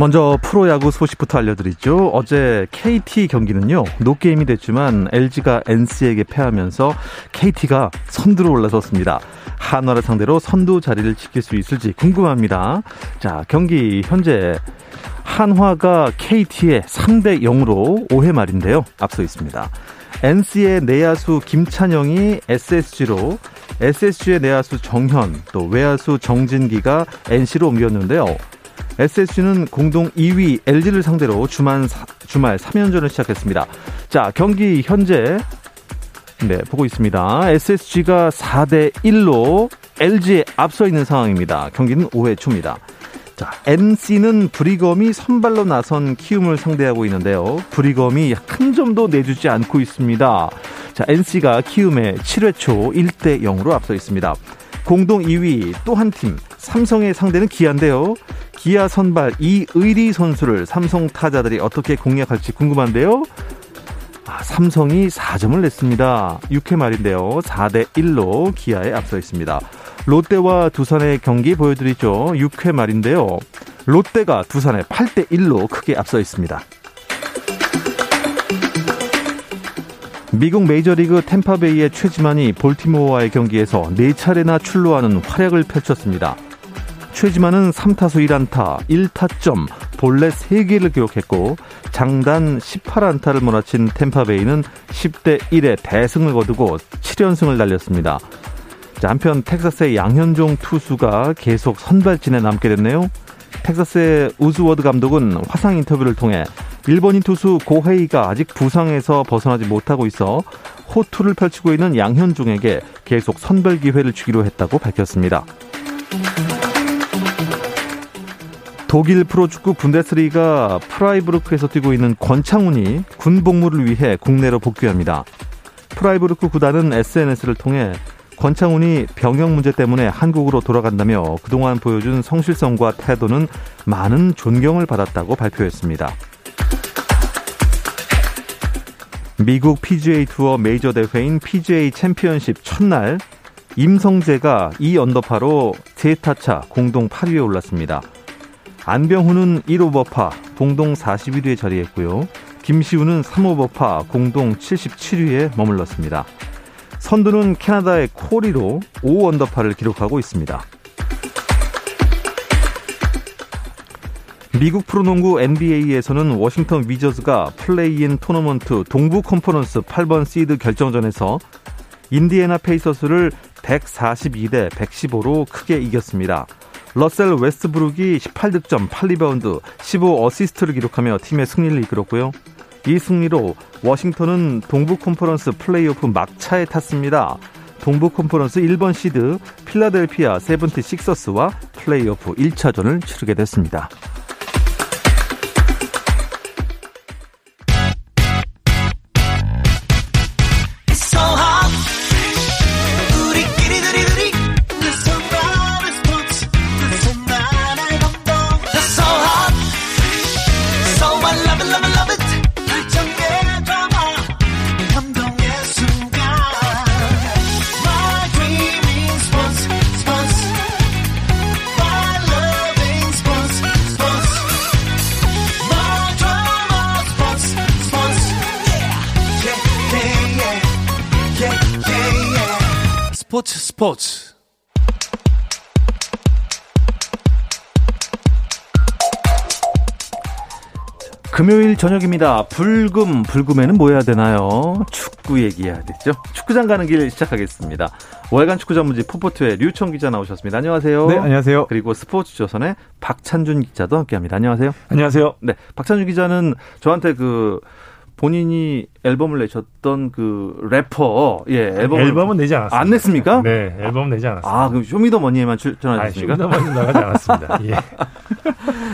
먼저 프로야구 소식부터 알려드리죠. 어제 KT 경기는요, 노게임이 됐지만 LG가 NC에게 패하면서 KT가 선두로 올라섰습니다. 한화를 상대로 선두 자리를 지킬 수 있을지 궁금합니다. 자, 경기 현재 한화가 KT의 3대 0으로 5회 말인데요. 앞서 있습니다. NC의 내야수 김찬영이 SSG로 SSG의 내야수 정현 또 외야수 정진기가 NC로 옮겼는데요. SSG는 공동 2위 LG를 상대로 주말, 주말 3연전을 시작했습니다. 자, 경기 현재 네, 보고 있습니다. SSG가 4대 1로 LG에 앞서 있는 상황입니다. 경기는 5회 초입니다. 자, NC는 브리검이 선발로 나선 키움을 상대하고 있는데요. 브리검이 한 점도 내주지 않고 있습니다. 자, NC가 키움의 7회 초 1대 0으로 앞서 있습니다. 공동 2위 또 한 팀, 삼성의 상대는 기아인데요. 기아 선발 이의리 선수를 삼성 타자들이 어떻게 공략할지 궁금한데요. 아, 삼성이 4점을 냈습니다. 6회 말인데요. 4대 1로 기아에 앞서 있습니다. 롯데와 두산의 경기 보여드리죠. 6회 말인데요. 롯데가 두산에 8대 1로 크게 앞서 있습니다. 미국 메이저리그 템파베이의 최지만이 볼티모어와의 경기에서 4차례나 출루하는 활약을 펼쳤습니다. 최지만은 3타수 1안타, 1타점, 본래 3개를 기록했고 장단 18안타를 몰아친 템파베이는 10대 1의 대승을 거두고 7연승을 달렸습니다. 자, 한편 텍사스의 양현종 투수가 계속 선발진에 남게 됐네요. 텍사스의 우즈워드 감독은 화상 인터뷰를 통해 일본인 투수 고헤이가 아직 부상에서 벗어나지 못하고 있어 호투를 펼치고 있는 양현종에게 계속 선발 기회를 주기로 했다고 밝혔습니다. 독일 프로축구 분데스리가 프라이부르크에서 뛰고 있는 권창훈이 군 복무를 위해 국내로 복귀합니다. 프라이부르크 구단은 SNS를 통해 권창훈이 병역 문제 때문에 한국으로 돌아간다며 그동안 보여준 성실성과 태도는 많은 존경을 받았다고 발표했습니다. 미국 PGA 투어 메이저 대회인 PGA 챔피언십 첫날 임성재가 2 언더파로 제타차 공동 8위에 올랐습니다. 안병훈은 1오버파 공동 41위에 자리했고요. 김시우는 3오버파 공동 77위에 머물렀습니다. 선두는 캐나다의 코리로 5 언더파를 기록하고 있습니다. 미국 프로농구 NBA에서는 워싱턴 위저즈가 play-in 토너먼트 동부 컨퍼런스 8번 시드 결정전에서 인디애나 페이서스를 142대 115로 크게 이겼습니다. 러셀 웨스트브룩이 18득점, 8리바운드, 15어시스트를 기록하며 팀의 승리를 이끌었고요. 이 승리로 워싱턴은 동부 컨퍼런스 플레이오프 막차에 탔습니다. 동부 컨퍼런스 1번 시드 필라델피아 세븐티 식서스와 플레이오프 1차전을 치르게 됐습니다. 스포츠 스포츠 금요일 저녁입니다. 불금, 불금에는 뭐 해야 되나요? 축구 얘기해야 되죠. 축구장 가는 길 시작하겠습니다. 월간 축구 전문지 포포투의 류청 기자 나오셨습니다. 안녕하세요. 네, 안녕하세요. 그리고 스포츠 조선의 박찬준 기자도 함께 합니다. 안녕하세요. 안녕하세요. 네, 박찬준 기자는 저한테 그 본인이 앨범을 내셨던 그 래퍼 예 앨범을 앨범은 내지 않았습니다. 안 냈습니까? 네, 앨범 내지 않았습니다. 아, 그럼 쇼미더머니에만 출전하셨습니까? 쇼미더머니 나가지 않았습니다. 예.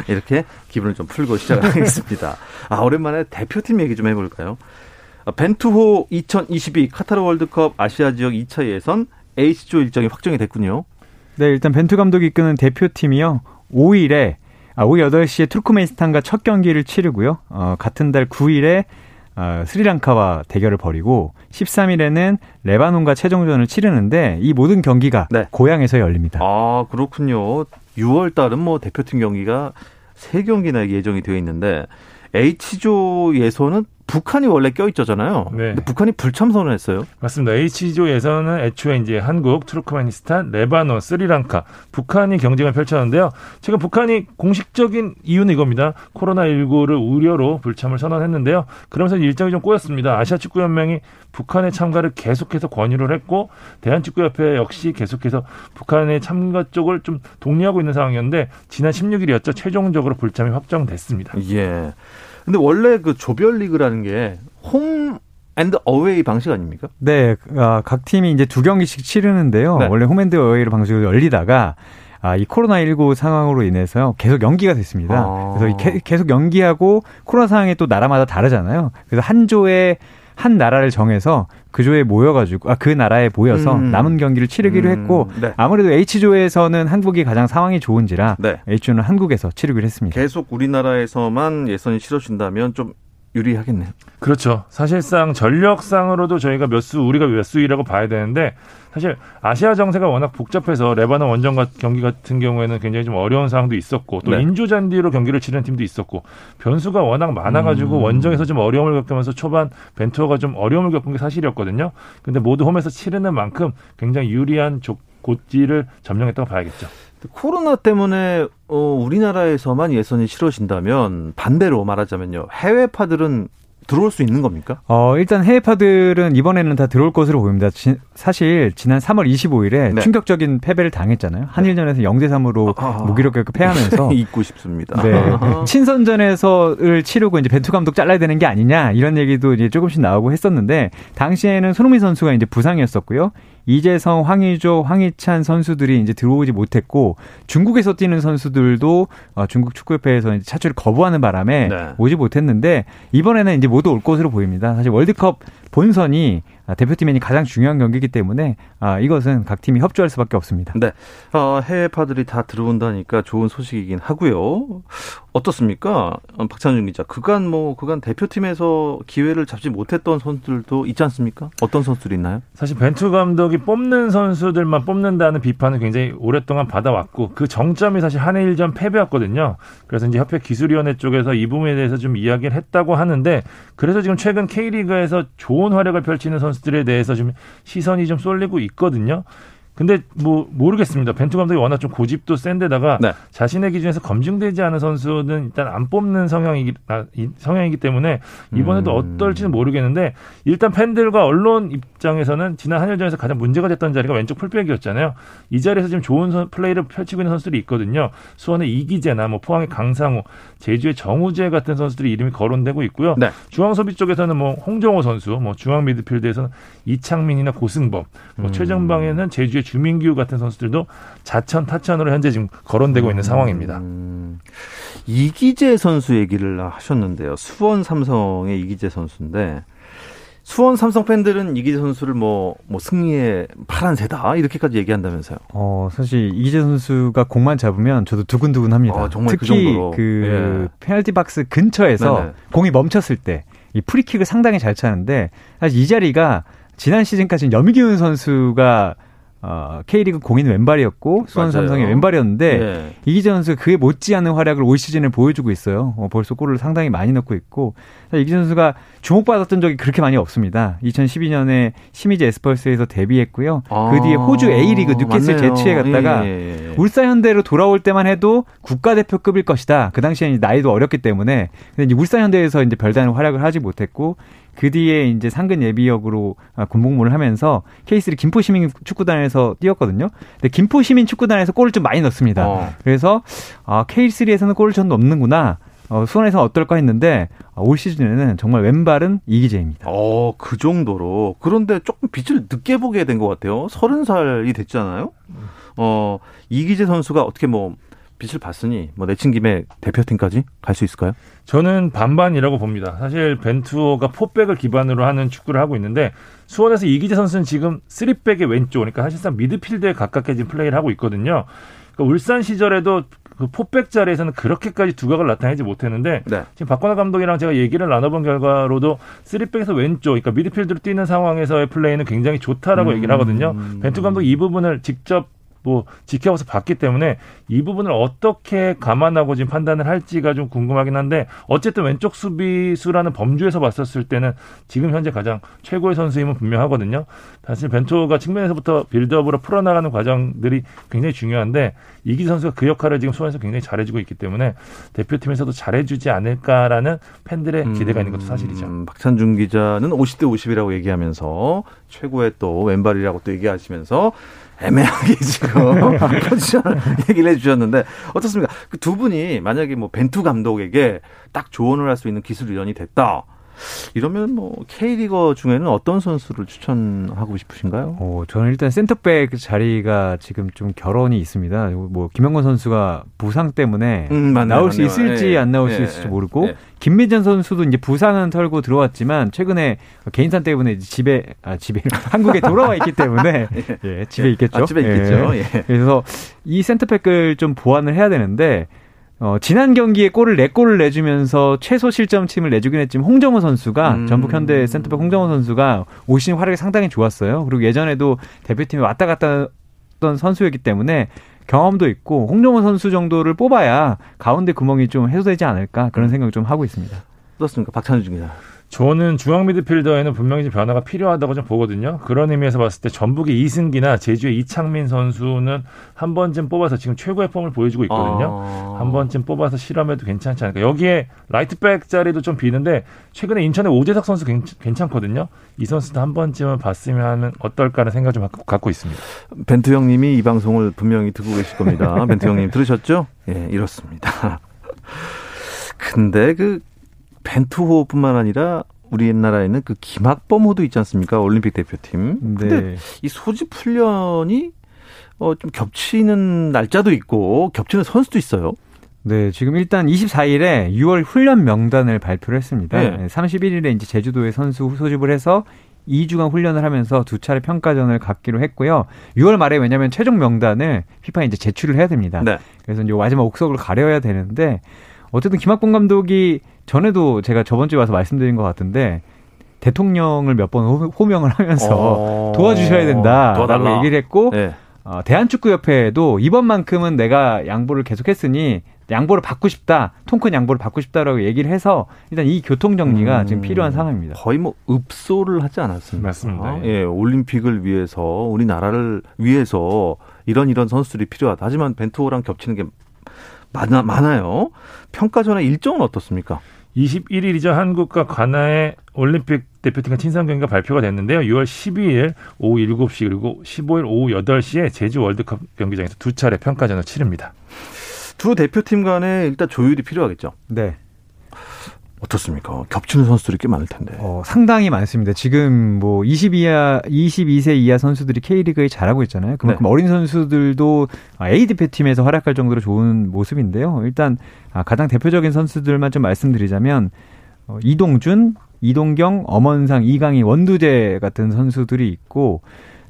이렇게 기분을 좀 풀고 시작하겠습니다. 아, 오랜만에 대표팀 얘기 좀 해볼까요? 아, 벤투호 2022 카타르 월드컵 아시아 지역 2차 예선 H조 일정이 확정이 됐군요. 네, 일단 벤투 감독이 이끄는 대표팀이요. 5일에 아, 오후 8시에 투르크메니스탄과 첫 경기를 치르고요. 어, 같은 달 9일에 어, 스리랑카와 대결을 벌이고 13일에는 레바논과 최종전을 치르는데 이 모든 경기가 네. 고향에서 열립니다. 아 그렇군요. 6월 달은 뭐 대표팀 경기가 3 경기나 예정이 되어 있는데 H조 예선은 북한이 원래 껴있잖아요. 네. 근데 북한이 불참선을 했어요. 맞습니다. H조에서는 애초에 이제 한국, 투르크메니스탄, 레바논, 스리랑카, 북한이 경쟁을 펼쳤는데요. 지금 북한이 공식적인 이유는 이겁니다. 코로나19를 우려로 불참을 선언했는데요. 그러면서 일정이 좀 꼬였습니다. 아시아 축구 연맹이 북한의 참가를 계속해서 권유를 했고 대한축구협회 역시 계속해서 북한의 참가 쪽을 좀 독려하고 있는 상황이었는데 지난 16일이었죠. 최종적으로 불참이 확정됐습니다. 예. 근데 원래 그 조별리그라는 게 홈 앤드 어웨이 방식 아닙니까? 네, 아, 각 팀이 이제 두 경기씩 치르는데요. 네. 원래 홈 앤드 어웨이로 방식으로 열리다가 아, 이 코로나19 상황으로 인해서요. 계속 연기가 됐습니다. 아. 그래서 계속 연기하고 코로나 상황이 또 나라마다 다르잖아요. 그래서 한 조에 한 나라를 정해서 그 조에 모여가지고 아 그 나라에 모여서 음. 남은 경기를 치르기로 음. 했고 네. 아무래도 H조에서는 한국이 가장 상황이 좋은지라 네. H조는 한국에서 치르기로 했습니다. 계속 우리나라에서만 예선이 치러진다면 좀 유리하겠네요. 그렇죠. 사실상 전력상으로도 저희가 몇 수, 우리가 몇 수이라고 봐야 되는데 사실 아시아 정세가 워낙 복잡해서 레바논 원정 경기 같은 경우에는 굉장히 좀 어려운 상황도 있었고 또 네. 인조 잔디로 경기를 치르는 팀도 있었고 변수가 워낙 많아가지고 음. 원정에서 좀 어려움을 겪으면서 초반 벤투어가 좀 어려움을 겪은 게 사실이었거든요. 근데 모두 홈에서 치르는 만큼 굉장히 유리한 곳지를 점령했다고 봐야겠죠. 코로나 때문에 어, 우리나라에서만 예선이 치러진다면 반대로 말하자면요 해외파들은 들어올 수 있는 겁니까? 어, 일단 해외파들은 이번에는 다 들어올 것으로 보입니다. 지, 사실 지난 3월 25일에 네. 충격적인 패배를 당했잖아요. 한일전에서 0대 3으로 아, 무기력하게 패하면서 잊고 싶습니다. 네. 친선전에서를 치르고 이제 벤투 감독 잘라야 되는 게 아니냐 이런 얘기도 이제 조금씩 나오고 했었는데 당시에는 손흥민 선수가 이제 부상이었었고요. 이재성, 황의조, 황희찬 선수들이 이제 들어오지 못했고 중국에서 뛰는 선수들도 어, 중국 축구협회에서 이제 차출을 거부하는 바람에 네. 오지 못했는데 이번에는 이제 모두 올 것으로 보입니다. 사실 월드컵 본선이 아, 대표팀이 가장 중요한 경기이기 때문에 아, 이것은 각 팀이 협조할 수밖에 없습니다. 네, 어, 해외파들이 다 들어온다니까 좋은 소식이긴 하고요. 어떻습니까, 어, 박찬준 기자? 그간 뭐 그간 대표팀에서 기회를 잡지 못했던 선수들도 있지 않습니까? 어떤 선수들이 있나요? 사실 벤투 감독이 뽑는 선수들만 뽑는다는 비판을 굉장히 오랫동안 받아왔고 그 정점이 사실 한일전 패배였거든요. 그래서 이제 협회 기술위원회 쪽에서 이 부분에 대해서 좀 이야기를 했다고 하는데 그래서 지금 최근 K리그에서 좋은 활약을 펼치는 선수 선수들에 대해서 좀 시선이 좀 쏠리고 있거든요. 근데 뭐 모르겠습니다. 벤투 감독이 워낙 좀 고집도 센데다가 네. 자신의 기준에서 검증되지 않은 선수는 일단 안 뽑는 성향이기 아, 성향이기 때문에 이번에도 음. 어떨지는 모르겠는데 일단 팬들과 언론 입장에서는 지난 한일전에서 가장 문제가 됐던 자리가 왼쪽 풀백이었잖아요. 이 자리에서 지금 좋은 선, 플레이를 펼치고 있는 선수들이 있거든요. 수원의 이기재나 뭐 포항의 강상우, 제주의 정우재 같은 선수들이 이름이 거론되고 있고요. 네. 중앙 소비 쪽에서는 뭐 홍정호 선수, 뭐 중앙 미드필드에서는 이창민이나 고승범, 뭐 음. 최전방에는 제주의 주민규 같은 선수들도 자천 타천으로 현재 지금 거론되고 있는 음. 상황입니다. 이기재 선수 얘기를 하셨는데요. 수원 삼성의 이기재 선수인데 수원 삼성 팬들은 이기재 선수를 뭐, 뭐 승리의 파란새다 이렇게까지 얘기한다면서요. 어 사실 이기재 선수가 공만 잡으면 저도 두근두근합니다. 어, 정말 그 특히 그, 그 예. 페널티 박스 근처에서 네네. 공이 멈췄을 때 이 프리킥을 상당히 잘 차는데 사실 이 자리가 지난 시즌까지는 염기훈 선수가 어, K리그 공인 왼발이었고 수원 삼성의 왼발이었는데 네. 이기재 선수 그에 못지않은 활약을 올 시즌에 보여주고 있어요. 어, 벌써 골을 상당히 많이 넣고 있고 이기재 선수가 주목받았던 적이 그렇게 많이 없습니다. 2012년에 시미즈 에스펄스에서 데뷔했고요. 아, 그 뒤에 호주 A리그 뉴캐슬 제츠에 갔다가 예, 예, 예. 울산현대로 돌아올 때만 해도 국가대표급일 것이다. 그 당시에 나이도 어렸기 때문에 근데 이제 울산현대에서 이제 별다른 활약을 하지 못했고 그 뒤에 이제 상근 예비역으로 군복무를 하면서 K3 김포 시민 축구단에서 뛰었거든요. 근데 김포 시민 축구단에서 골을 좀 많이 넣습니다. 어. 그래서 아, K3에서는 골을 전 넣는구나. 어, 수원에서 어떨까 했는데 어, 올 시즌에는 정말 왼발은 이기재입니다. 어, 그 정도로. 그런데 조금 빛을 늦게 보게 된 것 같아요. 서른 살이 됐잖아요. 어, 이기재 선수가 어떻게 뭐 빛을 봤으니 뭐 내친 김에 대표팀까지 갈 수 있을까요? 저는 반반이라고 봅니다. 사실 벤투어가 포백을 기반으로 하는 축구를 하고 있는데 수원에서 이기재 선수는 지금 쓰리백의 왼쪽 그러니까 사실상 미드필드에 가깝게 지금 플레이를 하고 있거든요. 그러니까 울산 시절에도 그 포백 자리에서는 그렇게까지 두각을 나타내지 못했는데 네. 지금 박건하 감독이랑 제가 얘기를 나눠본 결과로도 쓰리백에서 왼쪽, 그러니까 미드필드로 뛰는 상황에서의 플레이는 굉장히 좋다라고 음. 얘기를 하거든요. 벤투 감독 이 부분을 직접 뭐 지켜봐서 봤기 때문에 이 부분을 어떻게 감안하고 지금 판단을 할지가 좀 궁금하긴 한데 어쨌든 왼쪽 수비수라는 범주에서 봤었을 때는 지금 현재 가장 최고의 선수임은 분명하거든요. 사실 벤투가 측면에서부터 빌드업으로 풀어나가는 과정들이 굉장히 중요한데 이기 선수가 그 역할을 지금 수원에서 굉장히 잘해주고 있기 때문에 대표팀에서도 잘해주지 않을까라는 팬들의 기대가 있는 것도 사실이죠. 음, 박찬준 기자는 50대 50이라고 얘기하면서 최고의 또 왼발이라고 또 얘기하시면서 애매하게 지금 포지션을 얘기를 해주셨는데 어떻습니까? 그 두 분이 만약에 뭐 벤투 감독에게 딱 조언을 할 수 있는 기술 위원이 됐다. 이러면 뭐 K리거 중에는 어떤 선수를 추천하고 싶으신가요? 어, 저는 일단 센터백 자리가 지금 좀 결혼이 있습니다. 뭐 김영건 선수가 부상 때문에 음, 맞네요, 나올 수 있을지 예, 안 나올 예, 수 있을지 모르고 예. 김민재 선수도 이제 부상은 털고 들어왔지만 최근에 개인산 때문에 집에 아 집에 한국에 돌아와 있기 때문에 예, 집에 있겠죠. 아, 집에 있겠죠. 예. 그래서 이 센터백을 좀 보완을 해야 되는데 어, 지난 경기에 골을 4골을 내주면서 최소 실점팀을 내주긴 했지만 홍정호 선수가 음. 전북 현대 센터백 홍정호 선수가 올 시즌 활약이 상당히 좋았어요. 그리고 예전에도 대표팀에 왔다 갔다 했던 선수였기 때문에 경험도 있고 홍정호 선수 정도를 뽑아야 가운데 구멍이 좀 해소되지 않을까 그런 음. 생각 좀 하고 있습니다. 어떻습니까? 박찬준 기자. 저는 중앙 미드필더에는 분명히 좀 변화가 필요하다고 좀 보거든요. 그런 의미에서 봤을 때 전북의 이승기나 제주의 이창민 선수는 한 번쯤 뽑아서 지금 최고의 폼을 보여주고 있거든요. 아... 한 번쯤 뽑아서 실험해도 괜찮지 않을까. 여기에 라이트백 자리도 좀 비는데 최근에 인천의 오재석 선수 괜찮, 거든요이 선수도 한 번쯤은 봤으면 하는 어떨까라는 생각 좀 갖고 있습니다. 벤투 형님이 이 방송을 분명히 듣고 계실 겁니다. 벤투 형님 들으셨죠? 예, 이렇습니다. 근데 그 벤투호뿐만 아니라 우리나라에는 그 김학범호도 있지 않습니까? 올림픽 대표팀. 네. 근데 이 소집 훈련이 어, 좀 겹치는 날짜도 있고 겹치는 선수도 있어요. 네, 지금 일단 24일에 6월 훈련 명단을 발표를 했습니다. 네. 31일에 이제 제주도에 선수 소집을 해서 2주간 훈련을 하면서 두 차례 평가전을 갖기로 했고요. 6월 말에 왜냐하면 최종 명단을 피파에 이제 제출을 해야 됩니다. 네. 그래서 이제 마지막 옥석을 가려야 되는데 어쨌든 김학범 감독이 전에도 제가 저번 주에 와서 말씀드린 것 같은데 대통령을 몇 번 호명을 하면서 어... 도와주셔야 된다라고 도와달라. 얘기를 했고 네. 어, 대한축구협회에도 이번만큼은 내가 양보를 계속했으니 양보를 받고 싶다, 통큰 양보를 받고 싶다라고 얘기를 해서 일단 이 교통 정리가 음, 지금 필요한 상황입니다. 거의 뭐 읍소를 하지 않았습니까? 맞습니다. 예, 올림픽을 위해서 우리나라를 위해서 이런 이런 선수들이 필요하다. 하지만 벤투호랑 겹치는 게 많아, 많아요. 평가전의 일정은 어떻습니까? 21일이죠. 한국과 가나의 올림픽 대표팀과 친선 경기가 발표가 됐는데요. 6월 12일 오후 7시 그리고 15일 오후 8시에 제주 월드컵 경기장에서 두 차례 평가전을 치릅니다. 두 대표팀 간에 일단 조율이 필요하겠죠. 네. 어떻습니까? 겹치는 선수들이 꽤 많을 텐데. 어, 상당히 많습니다. 지금 뭐 22야 22세 이하 선수들이 K리그에 잘하고 있잖아요. 그만큼 네. 어린 선수들도 A 대표팀에서 활약할 정도로 좋은 모습인데요. 일단 아, 가장 대표적인 선수들만 좀 말씀드리자면 어, 이동준, 이동경, 엄원상, 이강희, 원두재 같은 선수들이 있고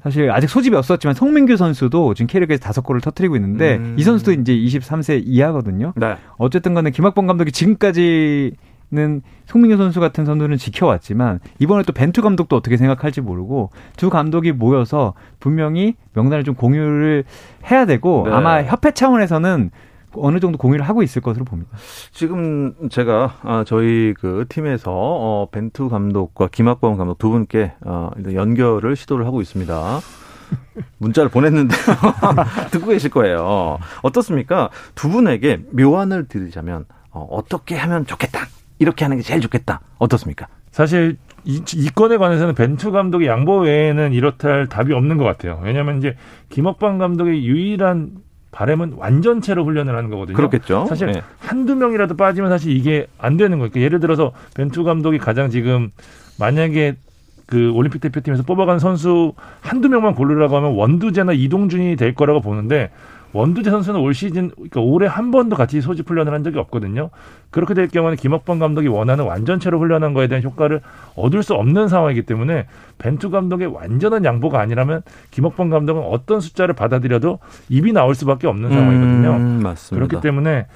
사실 아직 소집이 없었지만 송민규 선수도 지금 K리그에서 다섯 골을 터트리고 있는데 음. 이 선수도 이제 23세 이하거든요. 네. 어쨌든 간에 김학범 감독이 지금까지 는 송민규 선수 같은 선수는 지켜왔지만 이번에 또 벤투 감독도 어떻게 생각할지 모르고 두 감독이 모여서 분명히 명단을 좀 공유를 해야 되고 네. 아마 협회 차원에서는 어느 정도 공유를 하고 있을 것으로 봅니다. 지금 제가 아, 저희 그 팀에서 어, 벤투 감독과 김학범 감독 두 분께 어, 연결을 시도를 하고 있습니다. 문자를 보냈는데 듣고 계실 거예요. 어떻습니까? 두 분에게 묘안을 드리자면 어, 어떻게 하면 좋겠다. 이렇게 하는 게 제일 좋겠다. 어떻습니까? 사실 이, 이 건에 관해서는 벤투 감독의 양보 외에는 이렇다 할 답이 없는 것 같아요. 왜냐하면 이제 김학방 감독의 유일한 바램은 완전체로 훈련을 하는 거거든요. 그렇겠죠. 사실 네. 한두 명이라도 빠지면 사실 이게 안 되는 거예요. 그러니까 예를 들어서 벤투 감독이 가장 지금 만약에 그 올림픽 대표팀에서 뽑아간 선수 한두 명만 고르라고 하면 원두재나 이동준이 될 거라고 보는데 원두재 선수는 올 시즌 그러니까 올해 한 번도 같이 소집 훈련을 한 적이 없거든요. 그렇게 될 경우는 김학범 감독이 원하는 완전체로 훈련한 거에 대한 효과를 얻을 수 없는 상황이기 때문에 벤투 감독의 완전한 양보가 아니라면 김학범 감독은 어떤 숫자를 받아들여도 입이 나올 수밖에 없는 상황이거든요. 음, 맞습니다. 그렇기 때문에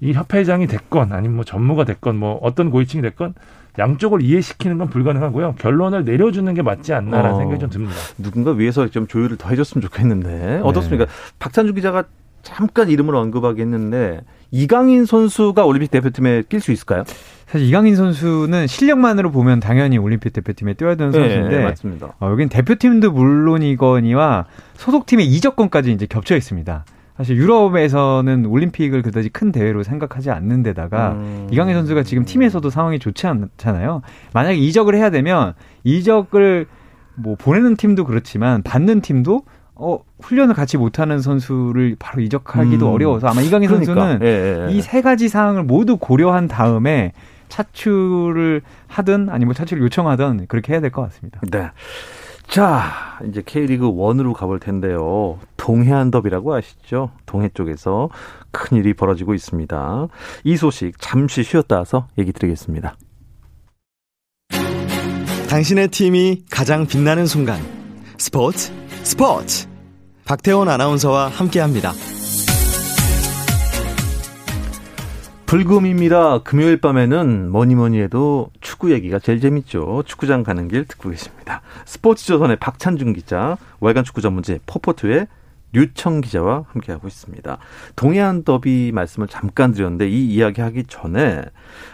이 협회장이 됐건 아니면 뭐 전무가 됐건 뭐 어떤 고위층이 됐건 양쪽을 이해시키는 건 불가능하고요. 결론을 내려주는 게 맞지 않나라는 어, 생각이 좀 듭니다. 누군가 위에서 좀 조율을 더 해줬으면 좋겠는데 네. 어떻습니까? 박찬주 기자가 잠깐 이름을 언급하겠는데 이강인 선수가 올림픽 대표팀에 낄 수 있을까요? 사실 이강인 선수는 실력만으로 보면 당연히 올림픽 대표팀에 뛰어야 되는 네, 선수인데 네, 맞습니다. 어, 여긴 대표팀도 물론이거니와 소속팀의 이적권까지 이제 겹쳐 있습니다. 사실 유럽에서는 올림픽을 그다지 큰 대회로 생각하지 않는 데다가 음. 이강인 선수가 지금 팀에서도 상황이 좋지 않잖아요. 만약에 이적을 해야 되면 이적을 뭐 보내는 팀도 그렇지만 받는 팀도 어 훈련을 같이 못하는 선수를 바로 이적하기도 음. 어려워서 아마 이강인 그러니까. 선수는 예, 예, 예. 이세 가지 사항을 모두 고려한 다음에 차출을 하든 아니면 차출을 요청하든 그렇게 해야 될 것 같습니다. 네. 자, 이제 K리그 1으로 가볼 텐데요. 동해안 더비라고 아시죠? 동해 쪽에서 큰 일이 벌어지고 있습니다. 이 소식 잠시 쉬었다 와서 얘기 드리겠습니다. 당신의 팀이 가장 빛나는 순간. 스포츠, 스포츠. 박태원 아나운서와 함께 합니다. 불금입니다. 금요일 밤에는 뭐니 뭐니 해도 축구 얘기가 제일 재밌죠. 축구장 가는 길 듣고 계십니다. 스포츠조선의 박찬준 기자, 월간 축구 전문지 포포트의 류청 기자와 함께하고 있습니다. 동해안 더비 말씀을 잠깐 드렸는데 이 이야기 하기 전에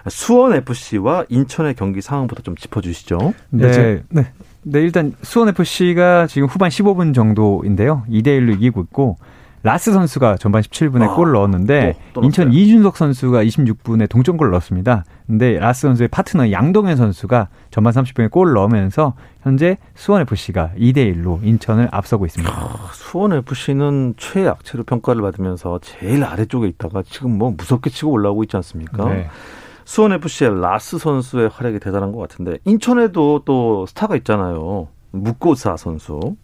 수원 FC와 인천의 경기 상황부터 좀 짚어주시죠. 네, 네, 네. 네 일단 수원 FC가 지금 후반 15분 정도인데요. 2대 1로 이기고 있고 라스 선수가 전반 17분에 아, 골을 넣었는데 또, 인천 이준석 선수가 26분에 동점골을 넣었습니다. 근데 라스 선수의 파트너 양동현 선수가 전반 30분에 골을 넣으면서 현재 수원 FC가 2대 1로 인천을 앞서고 있습니다. 아, 수원 FC는 최약체로 평가를 받으면서 제일 아래쪽에 있다가 지금 뭐 무섭게 치고 올라오고 있지 않습니까? 네. 수원 FC의 라스 선수의 활약이 대단한 것 같은데 인천에도 또 스타가 있잖아요. 무고사 선수.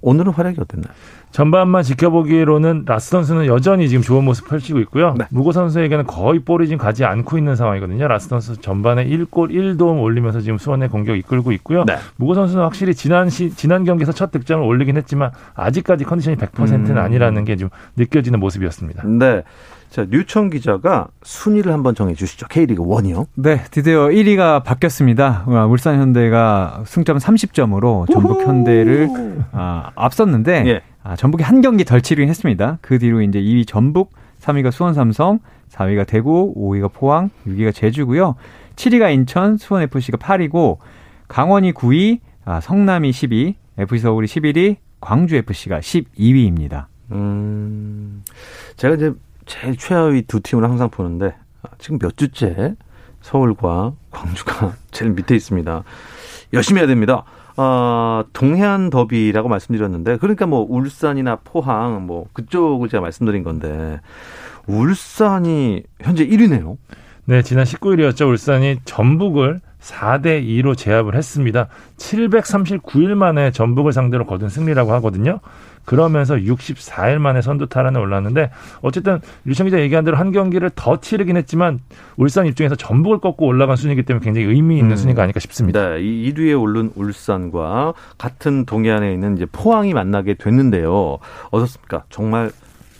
오늘은 활약이 어땠나요? 전반만 지켜보기로는 라스 선수는 여전히 지금 좋은 모습 펼치고 있고요. 네. 무고사 선수에게는 거의 볼이 지금 가지 않고 있는 상황이거든요. 라스 선수 전반에 1골 1도움 올리면서 지금 수원의 공격 이끌고 있고요. 네. 무고사 선수는 확실히 지난 시, 지난 경기에서 첫 득점을 올리긴 했지만 아직까지 컨디션이 100%는 음. 아니라는 게 좀 느껴지는 모습이었습니다. 네. 자, 류청 기자가 순위를 한번 정해 주시죠. K리그 1이요. 네, 드디어 1위가 바뀌었습니다. 아, 울산 현대가 승점 30점으로 전북 현대를 아, 앞섰는데 예. 아, 전북이 한 경기 덜 치르긴 했습니다. 그 뒤로 이제 2위 전북, 3위가 수원 삼성, 4위가 대구, 5위가 포항, 6위가 제주고요. 7위가 인천, 수원 FC가 8위고 강원이 9위, 아, 성남이 10위, FC 서울이 11위, 광주 FC가 12위입니다. 음. 제가 이제 제일 최하위 두 팀을 항상 보는데 아, 지금 몇 주째 서울과 광주가 제일 밑에 있습니다. 열심히 해야 됩니다. 어, 동해안 더비라고 말씀드렸는데 그러니까 뭐 울산이나 포항 뭐 그쪽을 제가 말씀드린 건데 울산이 현재 1위네요. 네, 지난 19일이었죠. 울산이 전북을 4대 2로 제압을 했습니다. 739일 만에 전북을 상대로 거둔 승리라고 하거든요. 그러면서 64일 만에 선두 탈환에 올랐는데 어쨌든 류청 기자 얘기한 대로 한 경기를 더 치르긴 했지만 울산 입장에서 전북을 꺾고 올라간 순위이기 때문에 굉장히 의미 있는 음. 순위가 아닐까 싶습니다. 네, 1위에 오른 울산과 같은 동해안에 있는 이제 포항이 만나게 됐는데요. 어떻습니까? 정말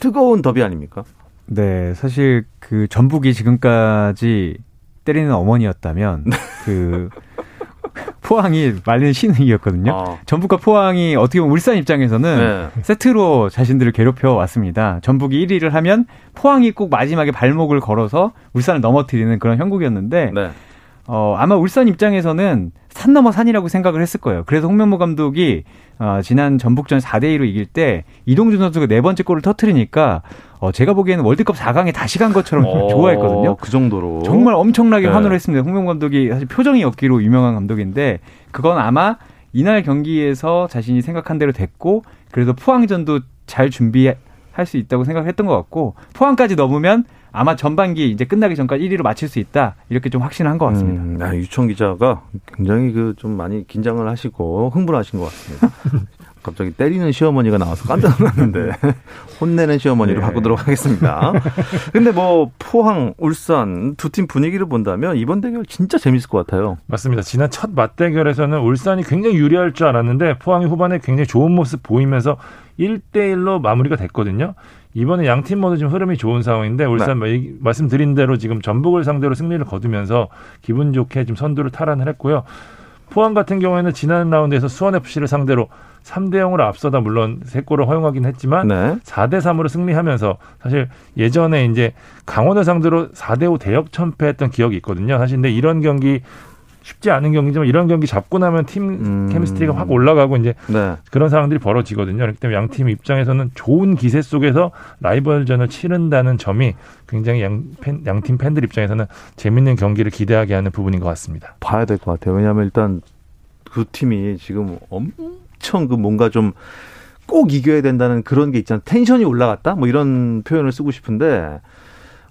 뜨거운 더비 아닙니까? 네, 사실 그 전북이 지금까지 때리는 어머니였다면 그 포항이 말리는 신흥이었거든요. 어. 전북과 포항이 어떻게 보면 울산 입장에서는 네. 세트로 자신들을 괴롭혀 왔습니다. 전북이 1위를 하면 포항이 꼭 마지막에 발목을 걸어서 울산을 넘어뜨리는 그런 형국이었는데 네. 어, 아마 울산 입장에서는 산 넘어 산이라고 생각을 했을 거예요. 그래서 홍명보 감독이 어, 지난 전북전 4대 2로 이길 때 이동준 선수가 네 번째 골을 터트리니까 어, 제가 보기에는 월드컵 4강에 다시 간 것처럼 어, 좋아했거든요. 그 정도로. 정말 엄청나게 네. 환호를 했습니다. 홍명보 감독이 사실 표정이 없기로 유명한 감독인데 그건 아마 이날 경기에서 자신이 생각한 대로 됐고 그래도 포항전도 잘 준비 할 수 있다고 생각했던 것 같고 포항까지 넘으면 아마 전반기 이제 끝나기 전까지 1위로 마칠 수 있다 이렇게 좀 확신한 것 같습니다. 음, 아, 유청 기자가 굉장히 그 좀 많이 긴장을 하시고 흥분하신 것 같습니다. 갑자기 때리는 시어머니가 나와서 깜짝 놀랐는데 혼내는 시어머니로 네. 바꾸도록 하겠습니다. 근데 뭐 포항, 울산 두 팀 분위기를 본다면 이번 대결 진짜 재밌을 것 같아요. 맞습니다. 지난 첫 맞대결에서는 울산이 굉장히 유리할 줄 알았는데 포항이 후반에 굉장히 좋은 모습 보이면서 1대1로 마무리가 됐거든요. 이번에 양팀 모두 좀 흐름이 좋은 상황인데 울산 네. 말씀드린 대로 지금 전북을 상대로 승리를 거두면서 기분 좋게 지금 선두를 탈환을 했고요. 포항 같은 경우에는 지난 라운드에서 수원 FC를 상대로 3대 0으로 앞서다 물론 3골을 허용하긴 했지만 네. 4대 3으로 승리하면서 사실 예전에 이제 강원을 상대로 4대 5 대역 천패했던 기억이 있거든요. 사실 근데 이런 경기 쉽지 않은 경기지만 이런 경기 잡고 나면 팀 음. 케미스트리가 확 올라가고 이제 네. 그런 상황들이 벌어지거든요. 그렇기 때문에 양 팀 입장에서는 좋은 기세 속에서 라이벌전을 치른다는 점이 굉장히 양, 팬, 양팀 팬들 입장에서는 재밌는 경기를 기대하게 하는 부분인 것 같습니다. 봐야 될 것 같아요. 왜냐하면 일단 그 팀이 지금 엄청 그 뭔가 좀 꼭 이겨야 된다는 그런 게 있잖아요. 텐션이 올라갔다? 뭐 이런 표현을 쓰고 싶은데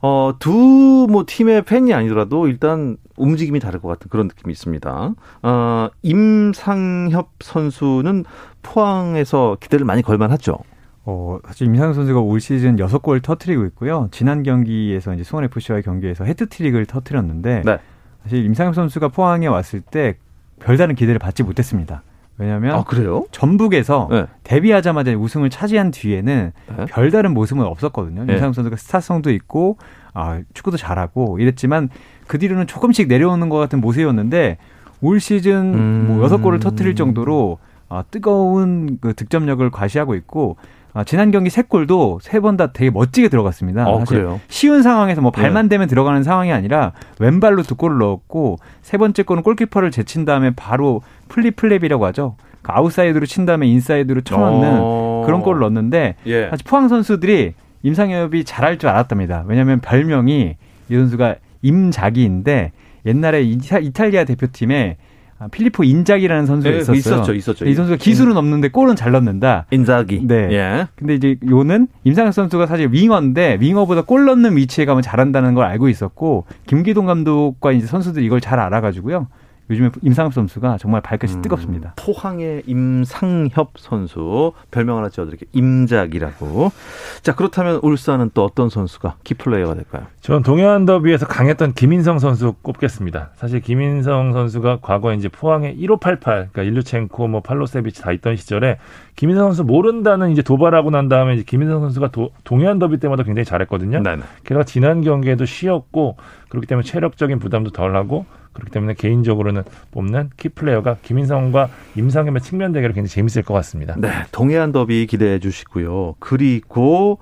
어, 두 뭐 팀의 팬이 아니더라도 일단 움직임이 다를 것 같은 그런 느낌이 있습니다. 어, 임상협 선수는 포항에서 기대를 많이 걸만하죠. 어, 사실 임상협 선수가 올 시즌 여섯 골 터트리고 있고요. 지난 경기에서 이제 수원 FC와의 경기에서 헤트트릭을 터트렸는데 네. 사실 임상협 선수가 포항에 왔을 때 별다른 기대를 받지 못했습니다. 왜냐하면 아, 그래요? 전북에서 네. 데뷔하자마자 우승을 차지한 뒤에는 네. 별다른 모습은 없었거든요. 네. 임상혁 선수가 스타성도 있고 아, 축구도 잘하고 이랬지만 그 뒤로는 조금씩 내려오는 것 같은 모습이었는데 올 시즌 음... 뭐 여섯 골을 터트릴 정도로 아, 뜨거운 그 득점력을 과시하고 있고 아, 지난 경기 세 골도 세 번 다 되게 멋지게 들어갔습니다. 어, 사실 그래요? 쉬운 상황에서 뭐 발만 네. 대면 들어가는 상황이 아니라 왼발로 두 골을 넣었고 세 번째 골은 골키퍼를 제친 다음에 바로 flip flap이라고 하죠. 그 아웃사이드로 친 다음에 인사이드로 쳐넣는 어... 그런 골을 넣었는데 예. 사실 포항 선수들이 임상협이 잘할 줄 알았답니다. 왜냐하면 별명이 이 선수가 임자기인데 옛날에 이탈리아 대표팀에 아, 필리포 인자기라는 선수가 네, 있었어요. 있었죠, 있었죠. 이 선수가 기술은 없는데 골은 잘 넣는다. 인자기. 네. 예. 근데 이제 요는 임상협 선수가 사실 윙어인데 윙어보다 골 넣는 위치에 가면 잘한다는 걸 알고 있었고 김기동 감독과 이제 선수들이 이걸 잘 알아가지고요. 요즘에 임상엽 선수가 정말 발끝이 음, 뜨겁습니다. 포항의 임상협 선수 별명 하나 지어드릴게요. 임작이라고. 자 그렇다면 울산은 또 어떤 선수가 키플레이어가 될까요? 저는 동해안 더비에서 강했던 김인성 선수 꼽겠습니다. 사실 김인성 선수가 과거 이제 포항에 1588, 그러니까 일류첸코, 뭐 팔로세비치 다 있던 시절에 김인성 선수 모른다는 이제 도발하고 난 다음에 이제 김인성 선수가 도, 동해안 더비 때마다 굉장히 잘했거든요. 네네. 게다가 지난 경기에도 쉬었고 그렇기 때문에 체력적인 부담도 덜하고 그렇기 때문에 개인적으로는 뽑는 키플레이어가 김인성과 임상겸의 측면 대결이 굉장히 재밌을 것 같습니다. 네, 동해안 더비 기대해 주시고요. 그리고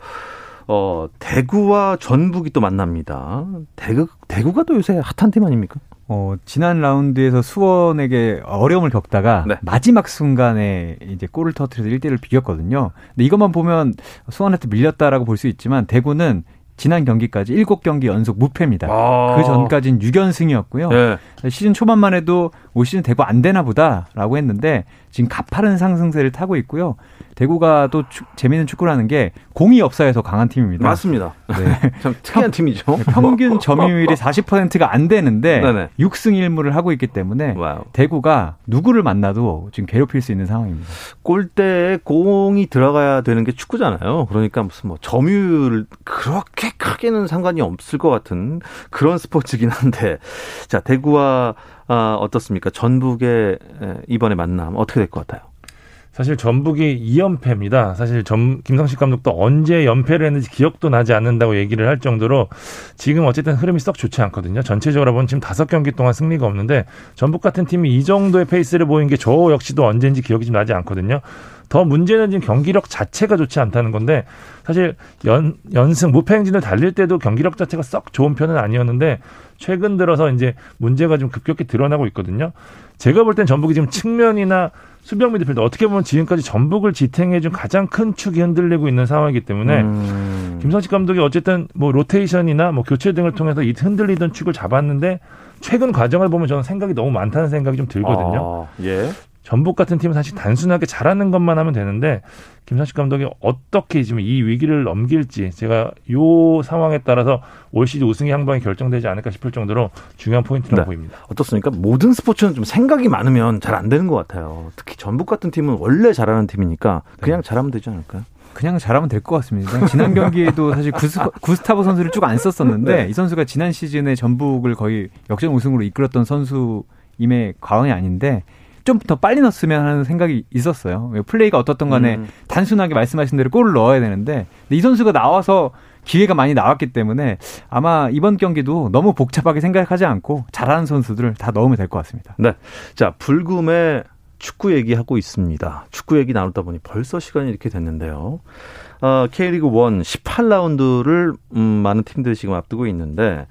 어, 대구와 전북이 또 만납니다. 대구 대구가 또 요새 핫한 팀 아닙니까? 어, 지난 라운드에서 수원에게 어려움을 겪다가 네. 마지막 순간에 이제 골을 터트려서 1대1을 비겼거든요. 근데 이것만 보면 수원한테 밀렸다라고 볼 수 있지만 대구는 지난 경기까지 7경기 연속 무패입니다. 아. 그 전까지는 6연승이었고요. 네. 시즌 초반만 해도 올 시즌 대구 안 되나 보다라고 했는데 지금 가파른 상승세를 타고 있고요. 대구가 또 축, 재미있는 축구라는 게 공이 없어야 더 강한 팀입니다. 맞습니다. 네. 참 특이한 팀이죠. 네, 평균 점유율이 40%가 안 되는데 네네. 6승 1무를 하고 있기 때문에 와우. 대구가 누구를 만나도 지금 괴롭힐 수 있는 상황입니다. 골대에 공이 들어가야 되는 게 축구잖아요. 그러니까 무슨 뭐 점유율 그렇게 크게는 상관이 없을 것 같은 그런 스포츠긴 한데 자 대구와 아, 어떻습니까? 전북의 이번에 만남 어떻게 될 것 같아요? 사실 전북이 2연패입니다. 사실 전, 김성식 감독도 언제 연패를 했는지 기억도 나지 않는다고 얘기를 할 정도로 지금 어쨌든 흐름이 썩 좋지 않거든요. 전체적으로 보면 지금 다섯 경기 동안 승리가 없는데 전북 같은 팀이 이 정도의 페이스를 보인 게 저 역시도 언제인지 기억이 좀 나지 않거든요. 더 문제는 지금 경기력 자체가 좋지 않다는 건데 사실 연, 연승 무패 행진을 달릴 때도 경기력 자체가 썩 좋은 편은 아니었는데 최근 들어서 이제 문제가 좀 급격히 드러나고 있거든요. 제가 볼 땐 전북이 지금 측면이나 수비형 미드필더 어떻게 보면 지금까지 전북을 지탱해 준 가장 큰 축이 흔들리고 있는 상황이기 때문에 음. 김성식 감독이 어쨌든 뭐 로테이션이나 뭐 교체 등을 통해서 이 흔들리던 축을 잡았는데 최근 과정을 보면 저는 생각이 너무 많다는 생각이 좀 들거든요. 아, 예. 전북 같은 팀은 사실 단순하게 잘하는 것만 하면 되는데 김상식 감독이 어떻게 지금 이 위기를 넘길지 제가 요 상황에 따라서 올 시즌 우승의 향방이 결정되지 않을까 싶을 정도로 중요한 포인트라고 네. 보입니다. 어떻습니까? 모든 스포츠는 좀 생각이 많으면 잘 안 되는 것 같아요. 특히 전북 같은 팀은 원래 잘하는 팀이니까 그냥 네. 잘하면 되지 않을까요? 그냥 잘하면 될 것 같습니다. 지난 경기에도 사실 구스, 구스타보 선수를 쭉 안 썼었는데 네. 이 선수가 지난 시즌에 전북을 거의 역전 우승으로 이끌었던 선수임의 과언이 아닌데 좀 더 빨리 넣었으면 하는 생각이 있었어요. 플레이가 어떻던 간에 음. 단순하게 말씀하신 대로 골을 넣어야 되는데 이 선수가 나와서 기회가 많이 나왔기 때문에 아마 이번 경기도 너무 복잡하게 생각하지 않고 잘하는 선수들을 다 넣으면 될 것 같습니다. 네. 자, 불금의 축구 얘기하고 있습니다. 축구 얘기 나누다 보니 벌써 시간이 이렇게 됐는데요. 어, K리그 1 18라운드를 음, 많은 팀들이 지금 앞두고 있는데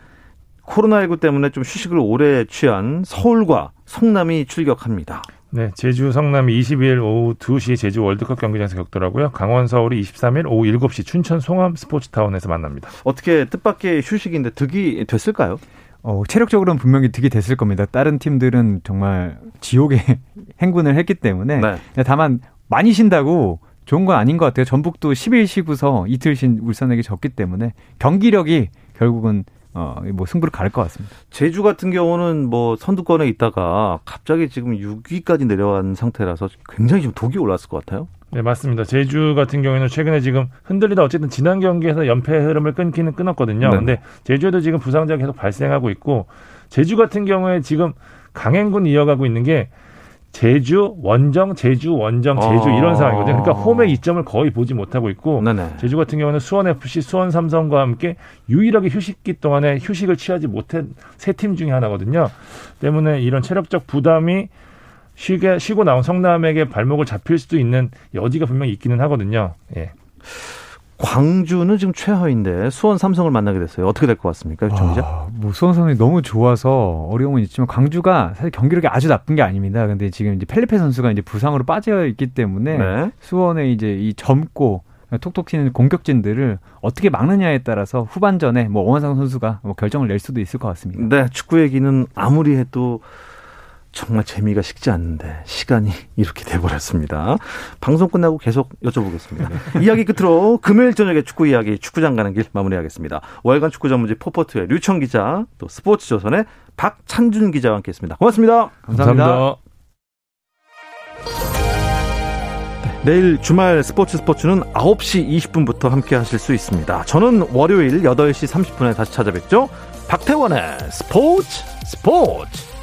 코로나19 때문에 좀 휴식을 오래 취한 서울과 성남이 출격합니다. 네, 제주 성남이 22일 오후 2시 제주 월드컵 경기장에서 격돌하고요. 강원 서울이 23일 오후 7시 춘천 송암 스포츠타운에서 만납니다. 어떻게 뜻밖의 휴식인데 득이 됐을까요? 어, 체력적으로는 분명히 득이 됐을 겁니다. 다른 팀들은 정말 지옥의 행군을 했기 때문에. 네. 다만 많이 쉰다고 좋은 건 아닌 것 같아요. 전북도 10일 쉬고서 이틀 쉰 울산에게 졌기 때문에 경기력이 결국은 어, 뭐 승부를 가를 것 같습니다. 제주 같은 경우는 뭐 선두권에 있다가 갑자기 지금 6위까지 내려간 상태라서 굉장히 지금 독이 올랐을 것 같아요. 네, 맞습니다. 제주 같은 경우에는 최근에 지금 흔들리다 어쨌든 지난 경기에서 연패 흐름을 끊기는 끊었거든요. 네. 근데 제주에도 지금 부상자 계속 발생하고 있고 제주 같은 경우에 지금 강행군 이어가고 있는 게 제주, 원정, 제주, 원정, 제주 아. 이런 상황이거든요. 그러니까 홈의 이점을 거의 보지 못하고 있고 네네. 제주 같은 경우는 수원 FC, 수원 삼성과 함께 유일하게 휴식기 동안에 휴식을 취하지 못한 세 팀 중에 하나거든요. 때문에 이런 체력적 부담이 쉬게 쉬고 나온 성남에게 발목을 잡힐 수도 있는 여지가 분명히 있기는 하거든요. 예. 광주는 지금 최하위인데 수원 삼성을 만나게 됐어요. 어떻게 될 것 같습니까, 정 기자? 아, 뭐 수원 삼성이 너무 좋아서 어려움은 있지만 광주가 사실 경기력이 아주 나쁜 게 아닙니다. 근데 지금 이제 펠리페 선수가 이제 부상으로 빠져 있기 때문에 네. 수원의 이제 이 젊고 톡톡 튀는 공격진들을 어떻게 막느냐에 따라서 후반전에 뭐 오원상 선수가 뭐 결정을 낼 수도 있을 것 같습니다. 네, 축구 얘기는 아무리 해도 정말 재미가 식지 않는데 시간이 이렇게 돼버렸습니다. 방송 끝나고 계속 여쭤보겠습니다. 이야기 끝으로 금요일 저녁에 축구 이야기 축구장 가는 길 마무리하겠습니다. 월간 축구 전문지 포포트의 류청 기자 또 스포츠 조선의 박찬준 기자와 함께했습니다. 고맙습니다. 감사합니다. 감사합니다. 네, 내일 주말 스포츠 스포츠는 9시 20분부터 함께 하실 수 있습니다. 저는 월요일 8시 30분에 다시 찾아뵙죠. 박태원의 스포츠 스포츠